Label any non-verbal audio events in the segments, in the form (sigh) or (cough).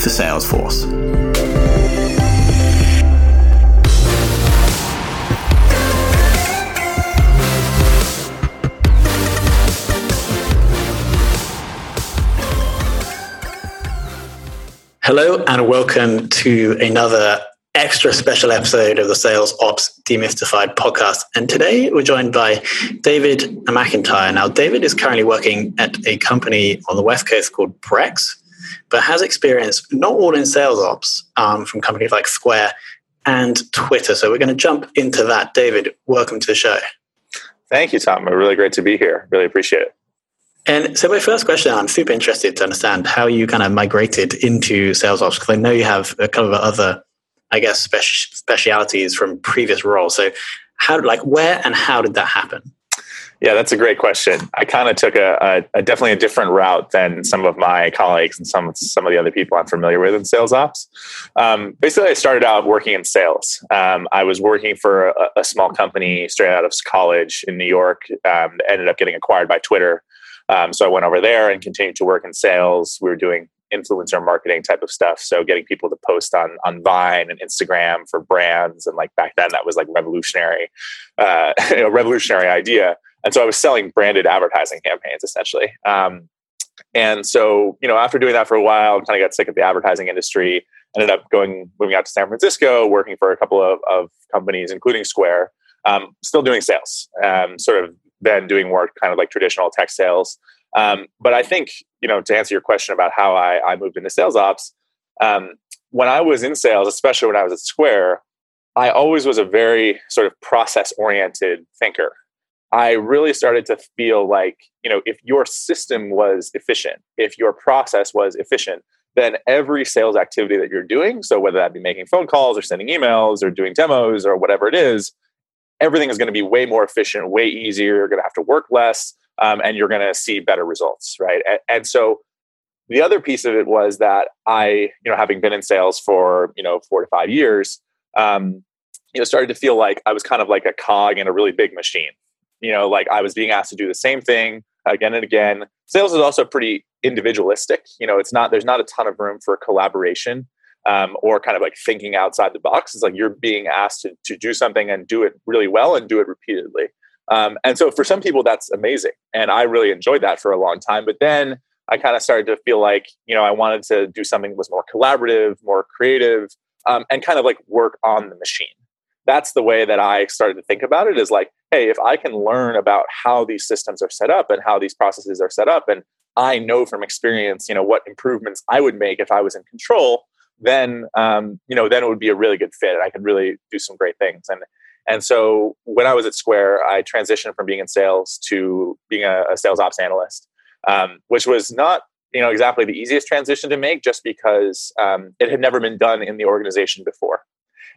for Salesforce. Hello, and welcome to another extra special episode of the Sales Ops Demystified podcast. And today we're joined by David McIntyre. Now, David is currently working at a company on the West Coast called Brex, but has experience not all in sales ops um, from companies like Square and Twitter. So we're going to jump into that. David, welcome to the show. Thank you, Tom. Really great to be here. Really appreciate it. And so, my first question, I'm super interested to understand how you kind of migrated into sales ops because I know you have a couple of other, I guess, speci- specialities from previous roles. So, how, like, where and how did that happen? Yeah, that's a great question. I kind of took a, a, a, definitely a different route than some of my colleagues and some some of the other people I'm familiar with in sales ops. Um, basically, I started out working in sales. Um, I was working for a, a, small company straight out of college in New York. Um, ended up getting acquired by Twitter, um, so I went over there and continued to work in sales. We were doing influencer marketing type of stuff. So getting people to post on on Vine and Instagram for brands, and like back then that was like revolutionary, uh, (laughs) a revolutionary idea. And so I was selling branded advertising campaigns essentially. Um, and so, you know, after doing that for a while, kind of got sick of the advertising industry. Ended up going, moving out to San Francisco, working for a couple of, of companies, including Square. Um, still doing sales, um, sort of then doing more kind of like traditional tech sales. Um, but I think, you know, to answer your question about how I, I moved into sales ops, um, when I was in sales, especially when I was at Square, I always was a very sort of process oriented thinker. I really started to feel like, you know, if your system was efficient, if your process was efficient, then every sales activity that you're doing, so whether that be making phone calls or sending emails or doing demos or whatever it is, everything is going to be way more efficient, way easier. You're going to have to work less, um, and you're going to see better results, right? And, and, so the other piece of it was that I, you know, having been in sales for you know four to five years, um, you know, started to feel like I was kind of like a cog in a really big machine, you know like i was being asked to do the same thing again and again. Sales is also pretty individualistic you know it's not there's not a ton of room for collaboration um, or kind of like thinking outside the box. It's like you're being asked to, to do something and do it really well and do it repeatedly. Um, and so for some people that's amazing and i really enjoyed that for a long time but then i kind of started to feel like you know i wanted to do something that was more collaborative more creative um, and kind of like work on the machine that's the way that I started to think about it is like, hey, if I can learn about how these systems are set up and how these processes are set up, and I know from experience, you know, what improvements I would make if I was in control, then um, you know, then it would be a really good fit. and I could really do some great things. And and so when I was at Square, I transitioned from being in sales to being a, a sales ops analyst, um, which was not you know exactly the easiest transition to make, just because um, it had never been done in the organization before.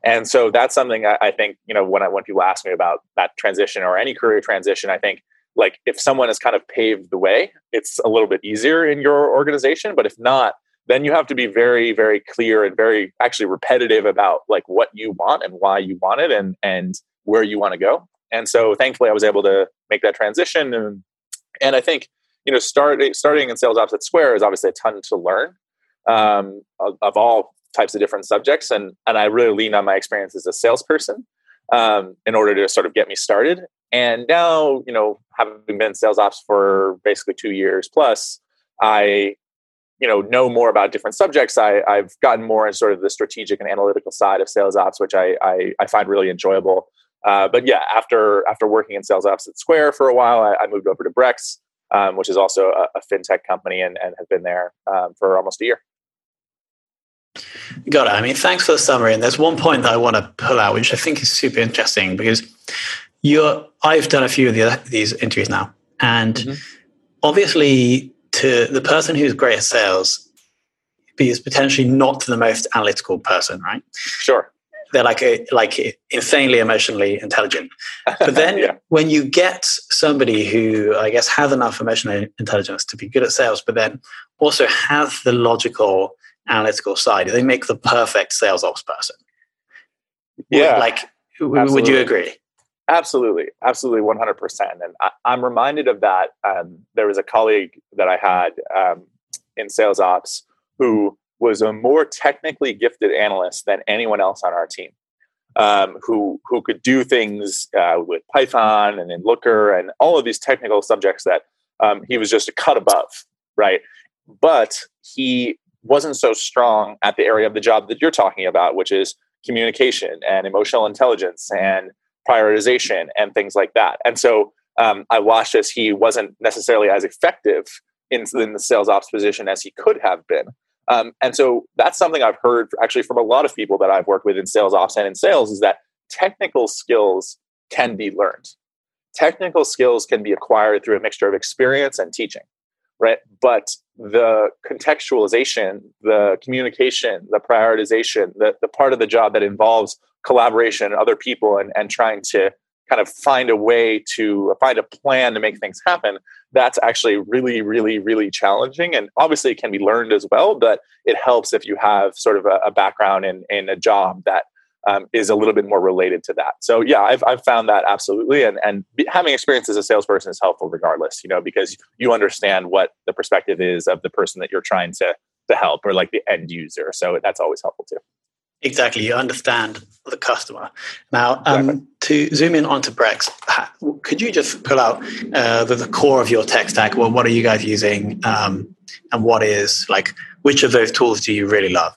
And so that's something I, I think, you know, when I, when people ask me about that transition or any career transition, I think like if someone has kind of paved the way, it's a little bit easier in your organization. But if not, then you have to be very, very clear and very actually repetitive about like what you want and why you want it and and where you want to go. And so thankfully I was able to make that transition. And and I think, you know, starting starting in sales ops at Square is obviously a ton to learn um, of, of all types of different subjects and and I really lean on my experience as a salesperson um, in order to sort of get me started. And now, you know, having been sales ops for basically two years plus, I, you know, know more about different subjects. I, I've gotten more in sort of the strategic and analytical side of sales ops, which I, I, I find really enjoyable. Uh, but yeah, after after working in sales ops at Square for a while, I, I moved over to Brex, um, which is also a, a, fintech company, and, and have been there um, for almost a year. Got it. I mean, thanks for the summary. And there's one point that I want to pull out, which I think is super interesting because you're. I've done a few of the, these interviews now, and mm-hmm. obviously, to the person who's great at sales, is potentially not the most analytical person, right? Sure. They're like a, like insanely emotionally intelligent. But (laughs) then yeah. when you get somebody who I guess has enough emotional intelligence to be good at sales, but then also has the logical analytical side, they make the perfect sales ops person. Yeah. Like, Absolutely. would you agree? Absolutely, absolutely, one hundred percent. And I, am reminded of that. Um, there was a colleague that I had um, in sales ops who was a more technically gifted analyst than anyone else on our team. Um, who who could do things uh, with Python and in Looker and all of these technical subjects that um, he was just a cut above, right? But he wasn't so strong at the area of the job that you're talking about, which is communication and emotional intelligence and prioritization and things like that. And so um, I watched as he wasn't necessarily as effective in, in, the sales ops position as he could have been. Um, and so that's something I've heard actually from a lot of people that I've worked with in sales ops and in sales is that technical skills can be learned. Technical skills can be acquired through a mixture of experience and teaching right? But the contextualization, the communication, the prioritization, the, the part of the job that involves collaboration, and other people, and, and trying to kind of find a way to find a plan to make things happen, that's actually really, really, really challenging. And obviously, it can be learned as well, but it helps if you have sort of a, a background in, in a job that um, is a little bit more related to that. So yeah, I've, I've found that absolutely, and and having experience as a salesperson is helpful regardless. You know, because you understand what the perspective is of the person that you're trying to to help, or like the end user. So that's always helpful too. Exactly, you understand the customer. Now, um, exactly. to zoom in onto Brex, could you just pull out uh, the, the, core of your tech stack? Well, what are you guys using, um, and what is like which of those tools do you really love?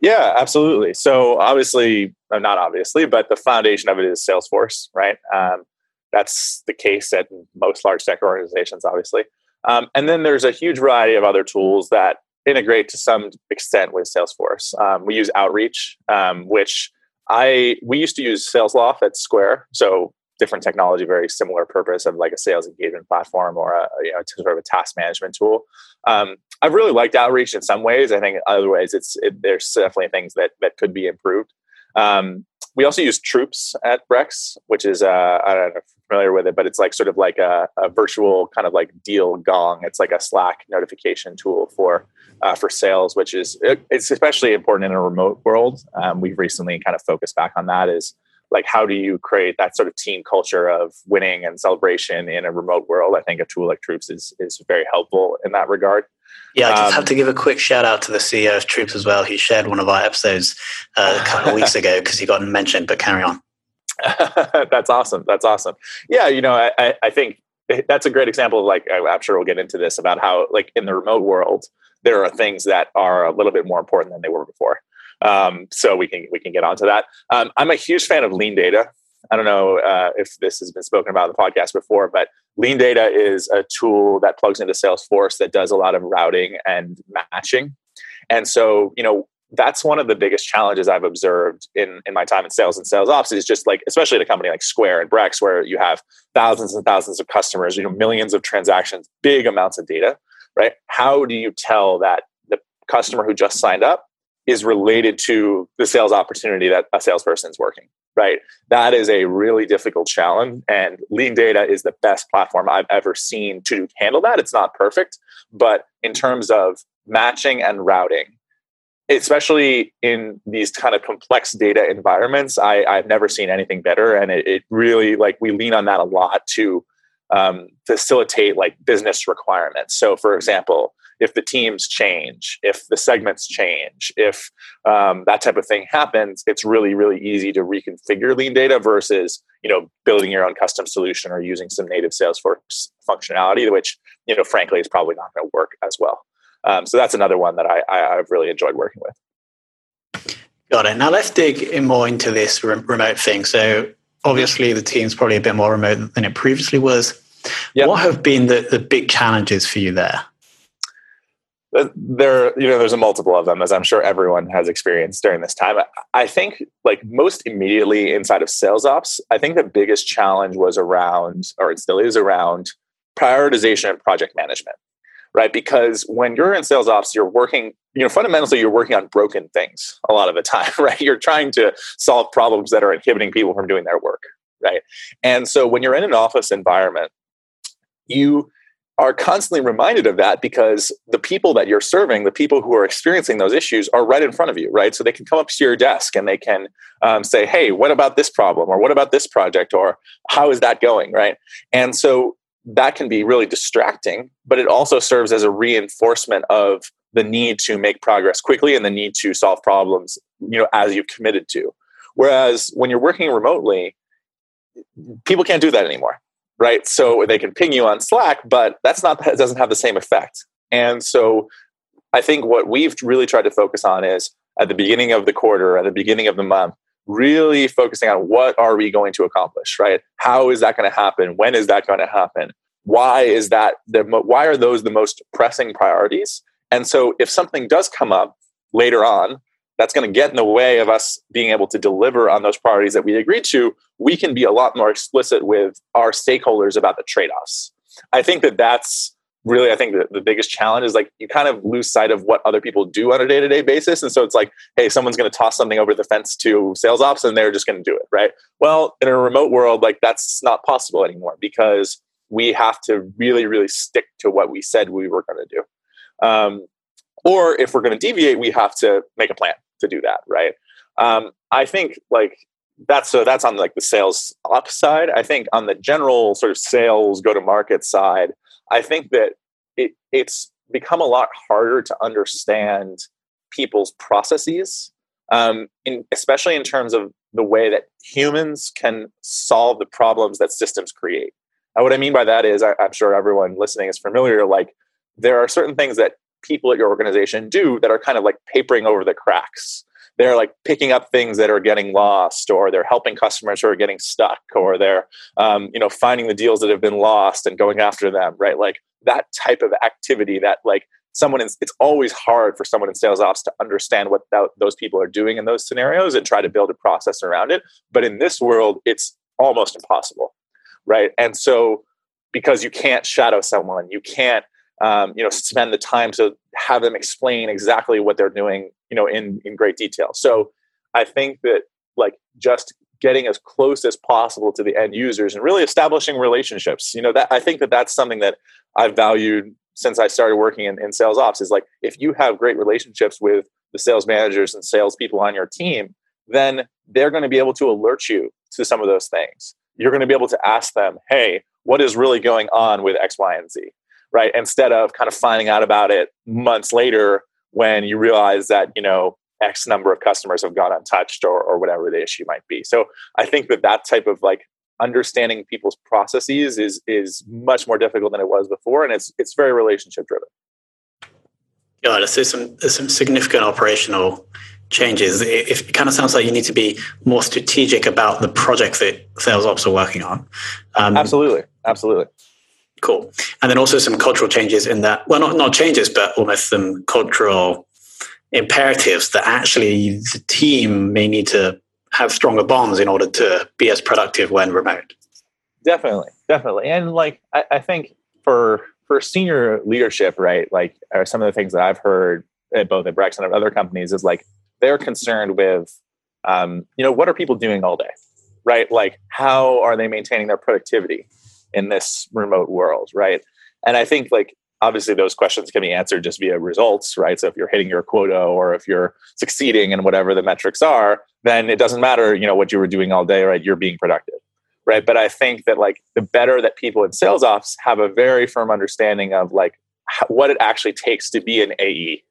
Yeah, absolutely. So obviously, uh, not obviously, but the foundation of it is Salesforce, right? Um, that's the case at most large tech organizations, obviously. Um, and then there's a huge variety of other tools that integrate to some extent with Salesforce. Um, we use Outreach, um, which I we used to use Salesloft at Square, so different technology, very similar purpose of like a sales engagement platform or a you know sort of a task management tool. Um, I've really liked Outreach in some ways. I think other ways, it's it, there's definitely things that that could be improved. Um, we also use Troops at Brex, which is uh, I don't know if you're familiar with it, but it's like sort of like a, a virtual kind of like deal gong. It's like a Slack notification tool for uh, for sales, which is it's especially important in a remote world. Um, we've recently kind of focused back on that. Is like how do you create that sort of team culture of winning and celebration in a remote world i think a tool like troops is is very helpful in that regard yeah, I just um, have to give a quick shout out to the CEO of Troops as well. He shared one of our episodes uh, a couple of weeks ago (laughs) because he got mentioned, but carry on. (laughs) that's awesome. That's awesome. Yeah, you know, I, I think that's a great example of like, I'm sure we'll get into this about how, like, in the remote world, there are things that are a little bit more important than they were before. Um, so we can we can get onto that. Um, I'm a huge fan of LeanData. I don't know uh, if this has been spoken about in the podcast before, but LeanData is a tool that plugs into Salesforce that does a lot of routing and matching. And so, you know, that's one of the biggest challenges I've observed in, in my time in sales and sales ops is just like, especially at a company like Square and Brex, where you have thousands and thousands of customers, you know, millions of transactions, big amounts of data, right? How do you tell that the customer who just signed up is related to the sales opportunity that a salesperson is working right? That is a really difficult challenge and LeanData is the best platform i've ever seen to handle that. It's not perfect but in terms of matching and routing especially in these kind of complex data environments I, i've never seen anything better and it, it really like we lean on that a lot to um, facilitate like business requirements. So, for example, if the teams change, if the segments change, if um, that type of thing happens, it's really, really easy to reconfigure LeanData versus you know building your own custom solution or using some native Salesforce functionality, which you know frankly is probably not going to work as well. Um, so that's another one that I, I, I've really enjoyed working with. Got it. Now let's dig in more into this remote thing. So obviously the team's probably a bit more remote than it previously was. Yep. What have been the, the big challenges for you there? Uh, there you know there's a multiple of them as i'm sure everyone has experienced during this time i think like most immediately inside of sales ops i think the biggest challenge was around or it still is around prioritization and project management right because when you're in sales ops you're working you know fundamentally you're working on broken things a lot of the (laughs) time right you're trying to solve problems that are inhibiting people from doing their work right and so when you're in an office environment you are constantly reminded of that because the people that you're serving, the people who are experiencing those issues, are right in front of you, right? So they can come up to your desk and they can um, say, "Hey, what about this problem?" or "What about this project?" or "How is that going?" right? And so that can be really distracting, but it also serves as a reinforcement of the need to make progress quickly and the need to solve problems, you know, as you've committed to. Whereas when you're working remotely, people can't do that anymore right? So they can ping you on Slack, but that's not that doesn't have the same effect. And so I think what we've really tried to focus on is at the beginning of the quarter, at the beginning of the month, really focusing on what are we going to accomplish, right? How is that going to happen? When is that going to happen? Why is that the why are those the most pressing priorities? And so if something does come up later on that's going to get in the way of us being able to deliver on those priorities that we agreed to, we can be a lot more explicit with our stakeholders about the trade offs. I think that that's really, I think the, the biggest challenge is like you kind of lose sight of what other people do on a day to day basis. And so it's like, hey, someone's going to toss something over the fence to sales ops and they're just going to do it, right? Well, in a remote world, like that's not possible anymore because we have to really, really stick to what we said we were going to do. Um, or if we're going to deviate, we have to make a plan to do that, right? Um, I think like that's so that's on like the sales ops side I think on the general sort of sales go to market side, I think that it, it's become a lot harder to understand people's processes, um, in, especially in terms of the way that humans can solve the problems that systems create. And what I mean by that is, I, I'm sure everyone listening is familiar. Like there are certain things that people at your organization do that are kind of like papering over the cracks they're like picking up things that are getting lost or they're helping customers who are getting stuck or they're um, you know finding the deals that have been lost and going after them right? Like that type of activity that like someone in, it's always hard for someone in sales ops to understand what those people are doing in those scenarios and try to build a process around it. But in this world it's almost impossible right? And so because you can't shadow someone you can't um, you know spend the time to have them explain exactly what they're doing you know in in great detail. So i think that like just getting as close as possible to the end users and really establishing relationships you know that i think that that's something that i've valued since i started working in, in sales ops is like if you have great relationships with the sales managers and salespeople on your team then they're going to be able to alert you to some of those things. You're going to be able to ask them hey what is really going on with x y and z right? Instead of kind of finding out about it months later when you realize that, you know, X number of customers have gone untouched or, or whatever the issue might be. So I think that that type of like understanding people's processes is is much more difficult than it was before, and it's it's very relationship driven. Yeah, there's some there's some significant operational changes. It, it, kind of sounds like you need to be more strategic about the projects that sales ops are working on. Um, absolutely, absolutely. Cool. And then also some cultural changes in that, well, not, not changes, but almost some cultural imperatives that actually the team may need to have stronger bonds in order to be as productive when remote. Definitely, definitely. And like, I, I think for, for senior leadership, right, like are some of the things that I've heard at both at Brex and at other companies is like, they're concerned with, um, you know, what are people doing all day, right? Like, how are they maintaining their productivity? In this remote world, right? And I think like obviously those questions can be answered just via results, right? So if you're hitting your quota or if you're succeeding in whatever the metrics are, then it doesn't matter, you know, what you were doing all day, right? You're being productive. right? But I think that like the better that people in sales ops have a very firm understanding of like what it actually takes to be an AE,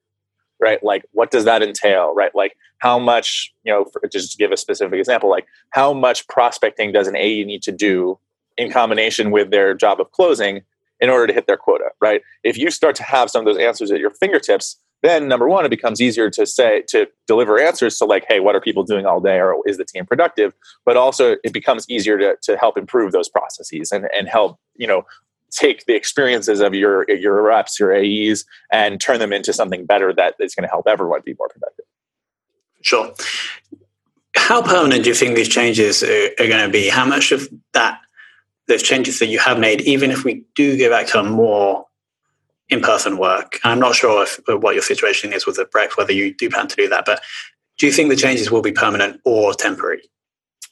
right? Like what does that entail, right? Like how much, you know, for, just to give a specific example, like how much prospecting does an AE need to do in combination with their job of closing in order to hit their quota, right? If you start to have some of those answers at your fingertips, then number one, it becomes easier to say to deliver answers to like, hey, what are people doing all day, or is the team productive? But also, it becomes easier to to help improve those processes and and help you know take the experiences of your your reps, your AEs, and turn them into something better that is going to help everyone be more productive. Sure. How permanent do you think these changes are, are going to be? How much of that those changes that you have made, even if we do go back to more in-person work. I'm not sure if, what your situation is with the Brex, whether you do plan to do that, but do you think the changes will be permanent or temporary?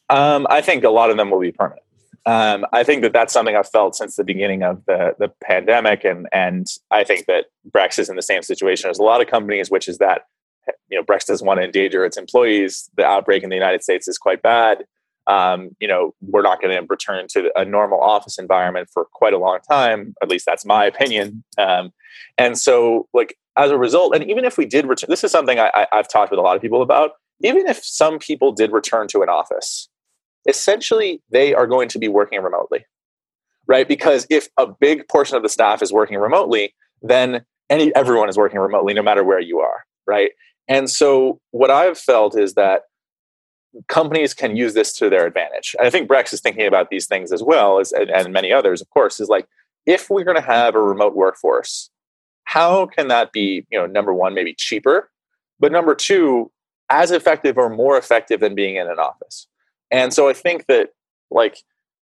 Um, I think a lot of them will be permanent. Um, I think that that's something I've felt since the beginning of the the pandemic, and and I think that Brex is in the same situation as a lot of companies, which is that you know Brex doesn't want to endanger its employees. The outbreak in the United States is quite bad um, you know, we're not going to return to a normal office environment for quite a long time. At least that's my opinion. Um, and so, like as a result, and even if we did return, this is something I, I've talked with a lot of people about. Even if some people did return to an office, essentially they are going to be working remotely, right? Because if a big portion of the staff is working remotely, then any everyone is working remotely, no matter where you are, right? And so, what I've felt is that companies can use this to their advantage. And I think Brex is thinking about these things as well as and many others, of course, is like if we're going to have a remote workforce, how can that be, you know, number one, maybe cheaper, but number two, as effective or more effective than being in an office. And so I think that like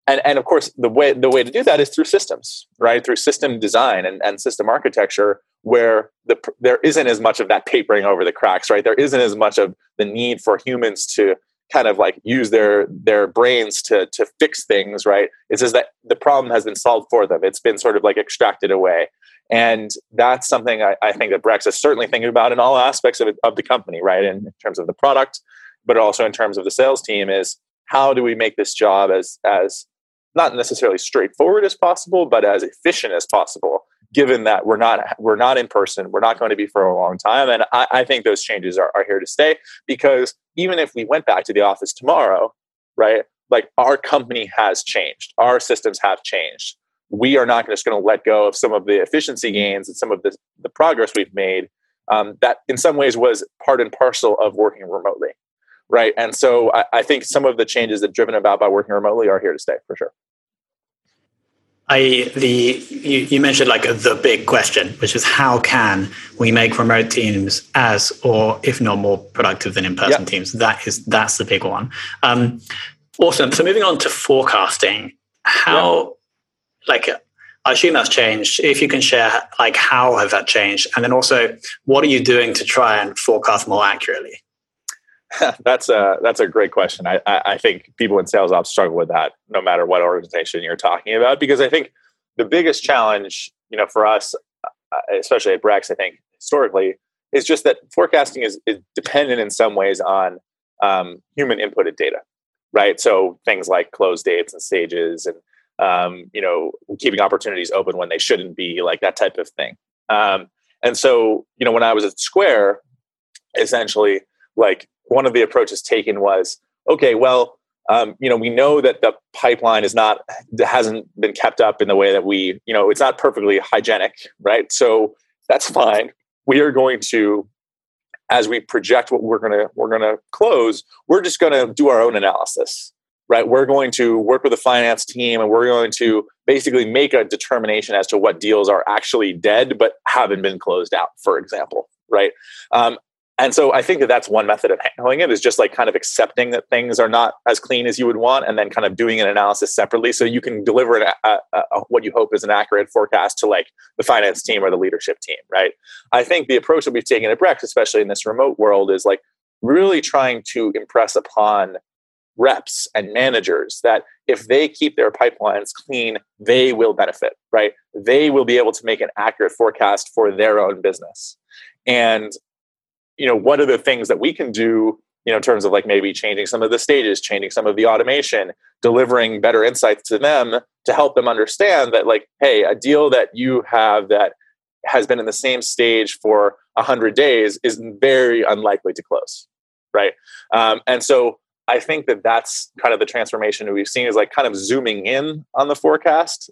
and, and of course the way the way to do that is through systems right through system design and, and system architecture where the, there isn't as much of that papering over the cracks right there isn't as much of the need for humans to kind of like use their their brains to to fix things right? It's just that the problem has been solved for them. It's been sort of like extracted away. And that's something i, I think that brex is certainly thinking about in all aspects of, it, of the company right? In, in terms of the product but also in terms of the sales team is how do we make this job as as not necessarily straightforward as possible but as efficient as possible given that we're not we're not in person we're not going to be for a long time and i, I think those changes are, are here to stay because even if we went back to the office tomorrow right like our company has changed our systems have changed. We are not just going to let go of some of the efficiency gains and some of the, the progress we've made um, that in some ways was part and parcel of working remotely right? And so I, I think some of the changes that driven about by working remotely are here to stay for sure I the you, you, mentioned like the big question, which is how can we make remote teams as or if not more productive than in-person yep. teams? That is that's the big one. Um, awesome. So moving on to forecasting, how yep. like I assume that's changed. If you can share like how has that changed, and then also what are you doing to try and forecast more accurately? (laughs) that's a that's a great question. I, I think people in sales ops struggle with that, no matter what organization you're talking about, because I think the biggest challenge, you know, for us, uh, especially at Brex, I think historically, is just that forecasting is, is dependent in some ways on um, human inputted data, right? So things like close dates and stages, and um, you know, keeping opportunities open when they shouldn't be, like that type of thing. Um, and so, you know, when I was at Square, essentially, like one of the approaches taken was okay well um, you know we know that the pipeline is not hasn't been kept up in the way that we you know it's not perfectly hygienic right? So that's fine. We are going to as we project what we're to we're to close we're just to do our own analysis right? We're going to work with the finance team and we're going to basically make a determination as to what deals are actually dead but haven't been closed out for example right? Um, and so I think that that's one method of handling it is just like kind of accepting that things are not as clean as you would want, and then kind of doing an analysis separately, so you can deliver an, a, a, what you hope is an accurate forecast to like the finance team or the leadership team, right? I think the approach that we've taken at Brex, especially in this remote world, is like really trying to impress upon reps and managers that if they keep their pipelines clean, they will benefit, right? They will be able to make an accurate forecast for their own business. And you know what are the things that we can do you know, in terms of like maybe changing some of the stages, changing some of the automation, delivering better insights to them to help them understand that, like, hey, a deal that you have that has been in the same stage for 100 days is very unlikely to close. Right. Um, and so I think that that's kind of the transformation that we've seen is like kind of zooming in on the forecast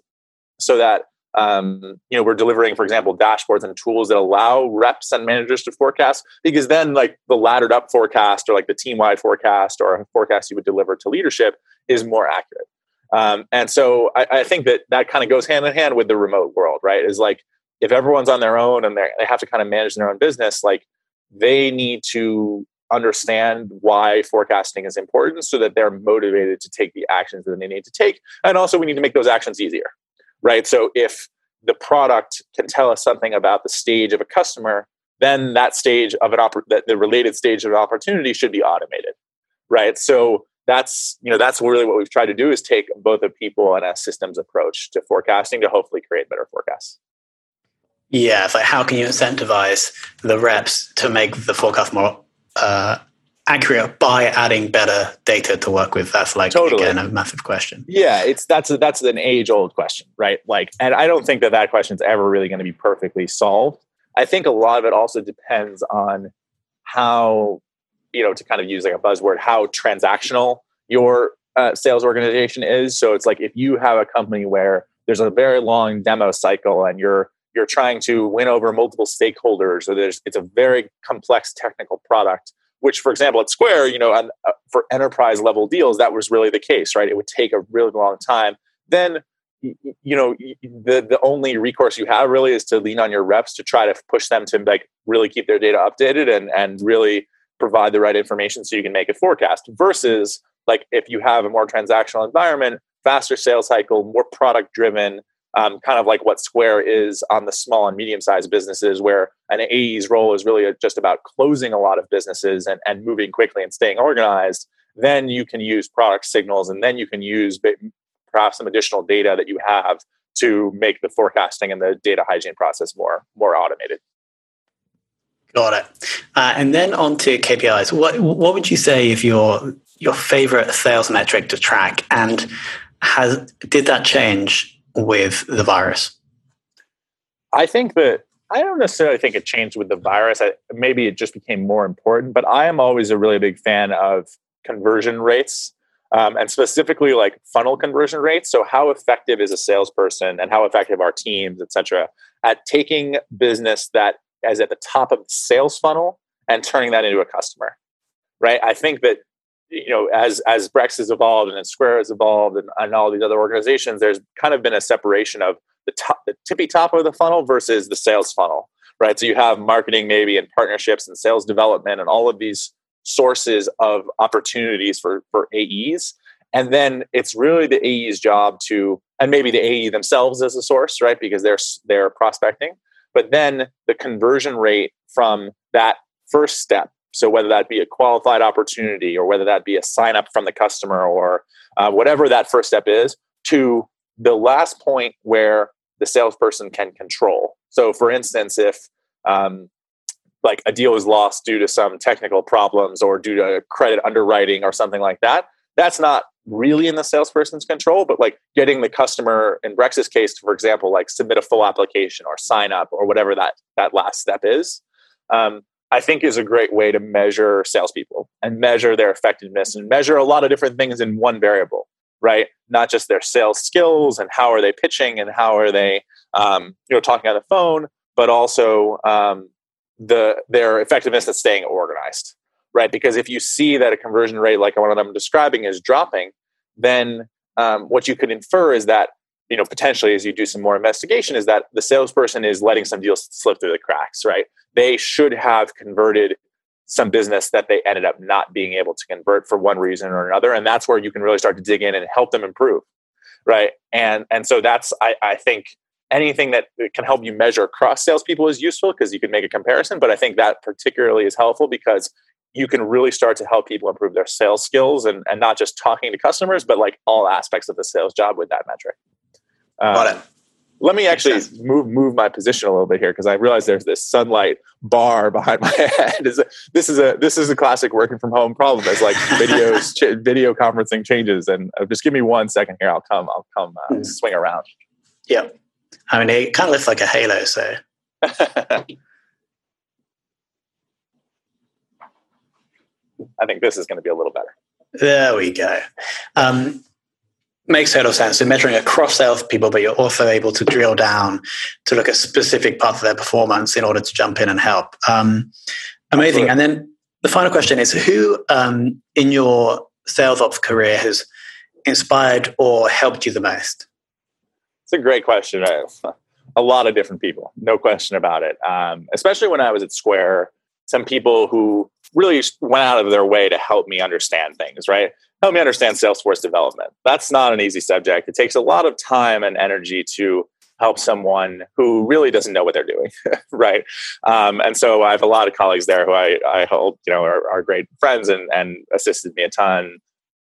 so that um, you know we're delivering for example dashboards and tools that allow reps and managers to forecast because then like the laddered up forecast or like the team wide forecast or a forecast you would deliver to leadership is more accurate. Um, and so I, I, think that that kind of goes hand in hand with the remote world right? Is like if everyone's on their own and they have to kind of manage their own business like they need to understand why forecasting is important so that they're motivated to take the actions that they need to take. And also we need to make those actions easier right? So if the product can tell us something about the stage of a customer, then that stage of an oppor- that the related stage of an opportunity should be automated, right? So that's you know that's really what we've tried to do is take both a people and a systems approach to forecasting to hopefully create better forecasts. Yeah, it's like how can you incentivize the reps to make the forecast more uh, accurate by adding better data to work with that's like totally. again a massive question. Yeah it's that's a, that's an age old question right? Like and i don't think that that question is ever really going to be perfectly solved. I think a lot of it also depends on how you know to kind of use like a buzzword how transactional your uh, sales organization is. So it's like if you have a company where there's a very long demo cycle and you're you're trying to win over multiple stakeholders or there's it's a very complex technical product which for example at square you know and uh, for enterprise level deals that was really the case right? It would take a really long time. Then you know the the only recourse you have really is to lean on your reps to try to push them to like really keep their data updated and and really provide the right information so you can make a forecast versus like if you have a more transactional environment faster sales cycle more product driven um, kind of like what Square is on the small and medium sized businesses, where an AE's role is really just about closing a lot of businesses and, and moving quickly and staying organized. Then you can use product signals and then you can use perhaps some additional data that you have to make the forecasting and the data hygiene process more more automated. Got it. Uh, and then on to KPIs. What what would you say if your your favorite sales metric to track and has did that change with the virus? I think that I don't necessarily think it changed with the virus. I, maybe it just became more important, but I am always a really big fan of conversion rates um, and specifically like funnel conversion rates. So, how effective is a salesperson and how effective are teams, et cetera, at taking business that is at the top of the sales funnel and turning that into a customer? Right. I think that you know, as as Brex has evolved and then Square has evolved and, and all these other organizations, there's kind of been a separation of the top, the tippy top of the funnel versus the sales funnel, right? So you have marketing maybe and partnerships and sales development and all of these sources of opportunities for for AEs, and then it's really the AE's job to, and maybe the AE themselves as a source, right? Because they're they're prospecting, but then the conversion rate from that first step so whether that be a qualified opportunity or whether that be a sign up from the customer or uh, whatever that first step is, to the last point where the salesperson can control. So, for instance, if um, like a deal is lost due to some technical problems or due to credit underwriting or something like that, that's not really in the salesperson's control. But like getting the customer in Brex's case, for example, like submit a full application or sign up or whatever that that last step is. Um, I think is a great way to measure salespeople and measure their effectiveness and measure a lot of different things in one variable, right? Not just their sales skills and how are they pitching and how are they, um, you know, talking on the phone, but also um, the their effectiveness at staying organized, right? Because if you see that a conversion rate like what I'm describing is dropping, then um, what you could infer is that you know potentially as you do some more investigation is that the salesperson is letting some deals slip through the cracks right? They should have converted some business that they ended up not being able to convert for one reason or another and that's where you can really start to dig in and help them improve right? And and so that's i, I think anything that can help you measure across salespeople is useful because you can make a comparison but i think that particularly is helpful because you can really start to help people improve their sales skills and, and not just talking to customers but like all aspects of the sales job with that metric um, Got it. let me actually move move my position a little bit here because I realize there's this sunlight bar (laughs) behind my head. Is this is a this is a classic working from home problem as like (laughs) videos ch- video conferencing changes. And uh, just give me one second here. I'll come. I'll come uh, mm. swing around. Yeah, I mean it kind of looks like a halo. So. (laughs) I think this is going to be a little better. There we go. Um, makes total sense. So measuring across salespeople, but you're also able to drill down to look at specific parts of their performance in order to jump in and help. Um, amazing. Absolutely. And then the final question is: Who um, in your sales ops career has inspired or helped you the most? It's a great question. A lot of different people, no question about it. Um, especially when I was at Square, some people who really went out of their way to help me understand things. Right help me understand Salesforce development. That's not an easy subject. It takes a lot of time and energy to help someone who really doesn't know what they're doing, (laughs) right? Um, and so I have a lot of colleagues there who I, I hope you know are, are great friends and, and assisted me a ton.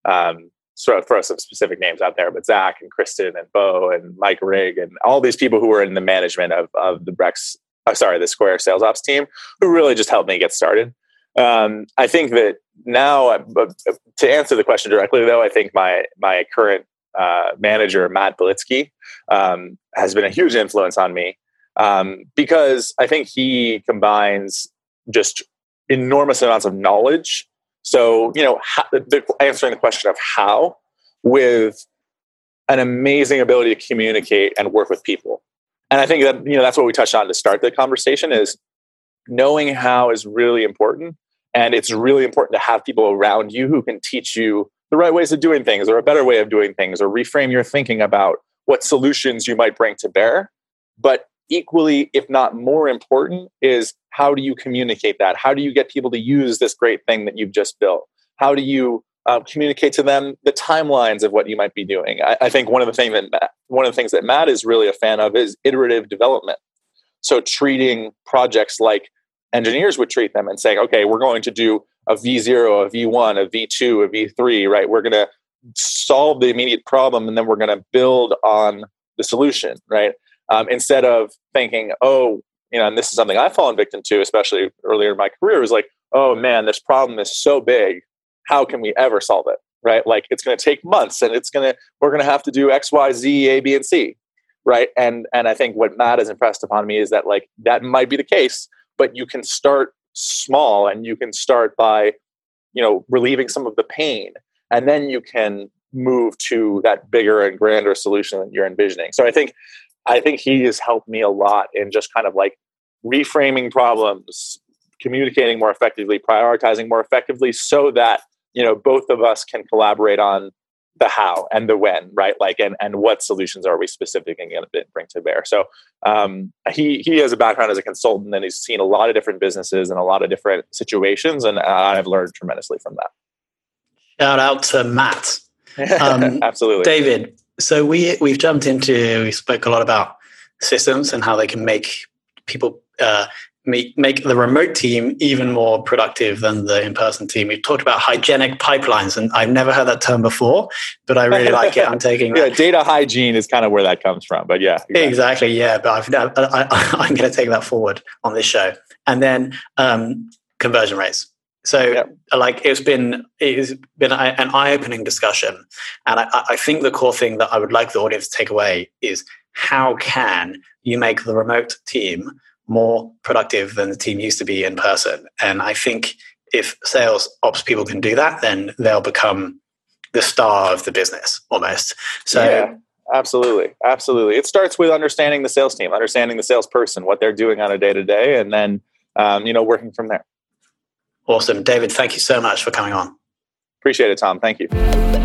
Um, of throw some specific names out there, but Zach and Kristen and Bo and Mike Rigg and all these people who were in the management of of the Brex, uh, sorry, the Square Sales Ops team, who really just helped me get started. Um, I think that now, uh, to answer the question directly, though, I think my my current uh, manager Matt Belitsky um, has been a huge influence on me um, because I think he combines just enormous amounts of knowledge. So you know, how, the, answering the question of how with an amazing ability to communicate and work with people. And I think that you know that's what we touched on to start the conversation is knowing how is really important and it's really important to have people around you who can teach you the right ways of doing things or a better way of doing things or reframe your thinking about what solutions you might bring to bear. But equally, if not more important, is how do you communicate that? How do you get people to use this great thing that you've just built? How do you uh, communicate to them the timelines of what you might be doing? I, I think one of the thing that Matt, one of the things that Matt is really a fan of is iterative development. So treating projects like engineers would treat them and say, okay, we're going to do a V0, a V1, a V2, a V3, right? We're going to solve the immediate problem and then we're going to build on the solution, right? Um, instead of thinking, oh, you know, and this is something I've fallen victim to, especially earlier in my career, was like, oh man, this problem is so big. How can we ever solve it? Right? Like it's going to take months and it's going to, we're going to have to do X, Y, Z, A, B, and C. Right. And, and I think what Matt has impressed upon me is that like that might be the case, but you can start small and you can start by you know relieving some of the pain. And then you can move to that bigger and grander solution that you're envisioning. So i think i think he has helped me a lot in just kind of like reframing problems communicating more effectively prioritizing more effectively so that you know both of us can collaborate on the how and the when, right? Like, and and what solutions are we specifically going to bring to bear? So, um, he he has a background as a consultant, and he's seen a lot of different businesses and a lot of different situations, and I've learned tremendously from that. Shout out to Matt. Um, (laughs) Absolutely, David. So we we've jumped into we spoke a lot about systems and how they can make people uh, make, make the remote team even more productive than the in-person team. We've talked about hygienic pipelines, and I've never heard that term before, but I really like it. I'm taking (laughs) yeah, data hygiene is kind of where that comes from, but yeah, exactly, exactly yeah. But I've, I, am going to take that forward on this show, and then um, conversion rates. So, yep. like, it's been it's been an eye-opening discussion, and I, I think the core thing that I would like the audience to take away is how can you make the remote team more productive than the team used to be in person. And I think if sales ops people can do that, then they'll become the star of the business almost. So yeah, absolutely. Absolutely. It starts with understanding the sales team, understanding the salesperson, what they're doing on a day to day, and then, um, you know, working from there. Awesome. David, thank you so much for coming on. Appreciate it, Tom. Thank you.